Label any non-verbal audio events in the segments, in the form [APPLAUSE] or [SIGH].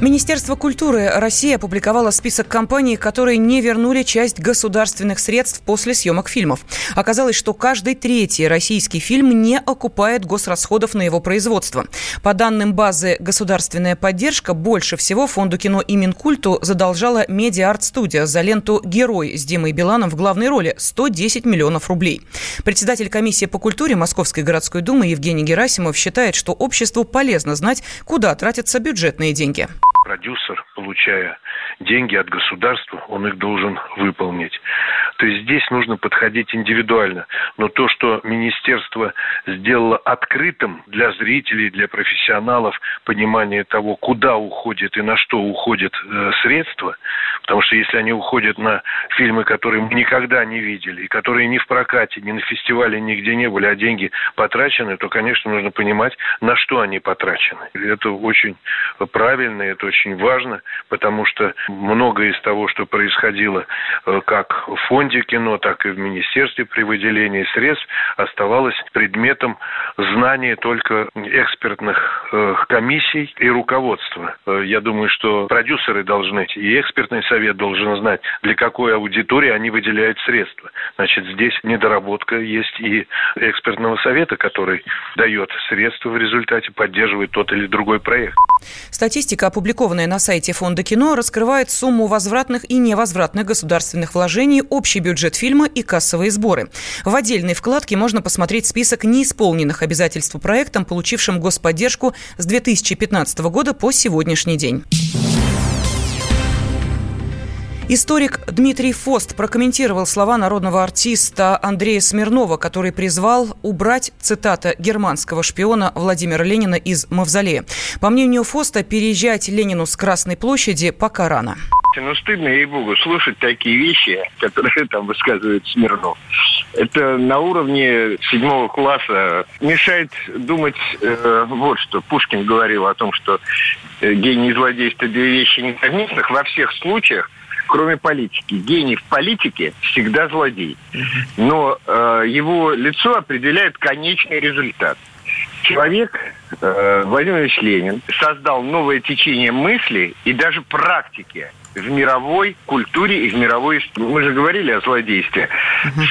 Министерство культуры России опубликовало список компаний, которые не вернули часть государственных средств после съемок фильмов. Оказалось, что каждый третий российский фильм не окупает госрасходов на его производство. По данным базы «Государственная поддержка», больше всего фонду кино и Минкульту задолжала медиа-арт-студия за ленту «Герой» с Димой Биланом в главной роли – 110 миллионов рублей. Председатель комиссии по культуре Московской городской думы Евгений Герасимов считает, что обществу полезно знать, куда тратятся бюджетные деньги продюсер, получая деньги от государства, он их должен выполнить. То есть здесь нужно подходить индивидуально. Но то, что министерство сделало открытым для зрителей, для профессионалов понимание того, куда уходит и на что уходят э, средства, потому что если они уходят на фильмы, которые мы никогда не видели, и которые ни в прокате, ни на фестивале нигде не были, а деньги потрачены, то, конечно, нужно понимать, на что они потрачены. Это очень правильно, это очень важно, потому что многое из того, что происходило э, как в кино, так и в министерстве при выделении средств, оставалось предметом знания только экспертных э, комиссий и руководства. Э, я думаю, что продюсеры должны, и экспертный совет должен знать, для какой аудитории они выделяют средства. Значит, здесь недоработка есть и экспертного совета, который дает средства в результате, поддерживает тот или другой проект. Статистика, опубликованная на сайте Фонда кино, раскрывает сумму возвратных и невозвратных государственных вложений, общий бюджет фильма и кассовые сборы. В отдельной вкладке можно посмотреть список неисполненных обязательств проектам, получившим господдержку с 2015 года по сегодняшний день. Историк Дмитрий Фост прокомментировал слова народного артиста Андрея Смирнова, который призвал убрать, цитата, германского шпиона Владимира Ленина из Мавзолея. По мнению Фоста, переезжать Ленину с Красной площади пока рано. Ну, стыдно, ей-богу, слушать такие вещи, которые там высказывает Смирнов. Это на уровне седьмого класса мешает думать э, вот что. Пушкин говорил о том, что э, гений и злодейство две вещи несовместных. Во всех случаях кроме политики. Гений в политике всегда злодей. Но э, его лицо определяет конечный результат. Человек, э, Владимир Ильич Ленин, создал новое течение мысли и даже практики в мировой культуре и в мировой истории. Мы же говорили о злодействе.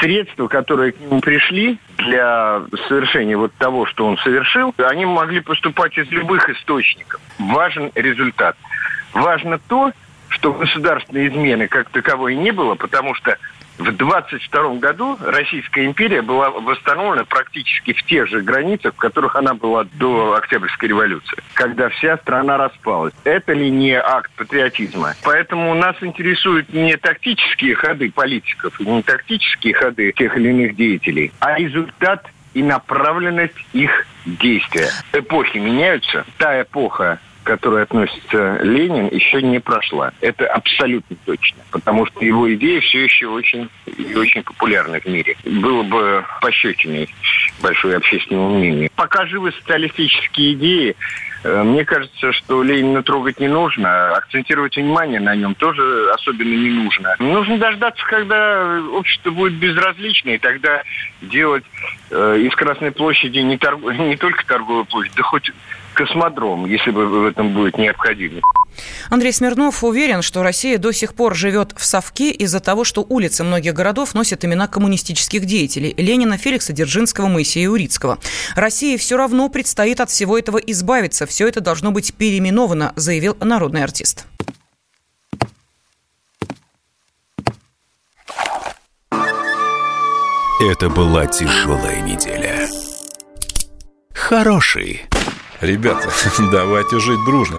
Средства, которые к нему пришли для совершения вот того, что он совершил, они могли поступать из любых источников. Важен результат. Важно то, что государственной измены как таковой не было, потому что в 22 году Российская империя была восстановлена практически в тех же границах, в которых она была до Октябрьской революции, когда вся страна распалась. Это ли не акт патриотизма? Поэтому нас интересуют не тактические ходы политиков, не тактические ходы тех или иных деятелей, а результат и направленность их действия. Эпохи меняются. Та эпоха, которой относится Ленин, еще не прошла. Это абсолютно точно. Потому что его идеи все еще очень и очень популярны в мире. Было бы пощечиной большое общественному мнению. Пока живы социалистические идеи, э, мне кажется, что Ленина трогать не нужно, акцентировать внимание на нем тоже особенно не нужно. Нужно дождаться, когда общество будет безразлично, и тогда делать э, из Красной площади не, торг... [LAUGHS] не только торговую площадь, да хоть космодром, если бы в этом будет необходимо. Андрей Смирнов уверен, что Россия до сих пор живет в совке из-за того, что улицы многих городов носят имена коммунистических деятелей – Ленина, Феликса Дзержинского, Моисея Урицкого. России все равно предстоит от всего этого избавиться. Все это должно быть переименовано, заявил народный артист. Это была тяжелая неделя. Хороший Ребята, [LAUGHS] давайте жить дружно.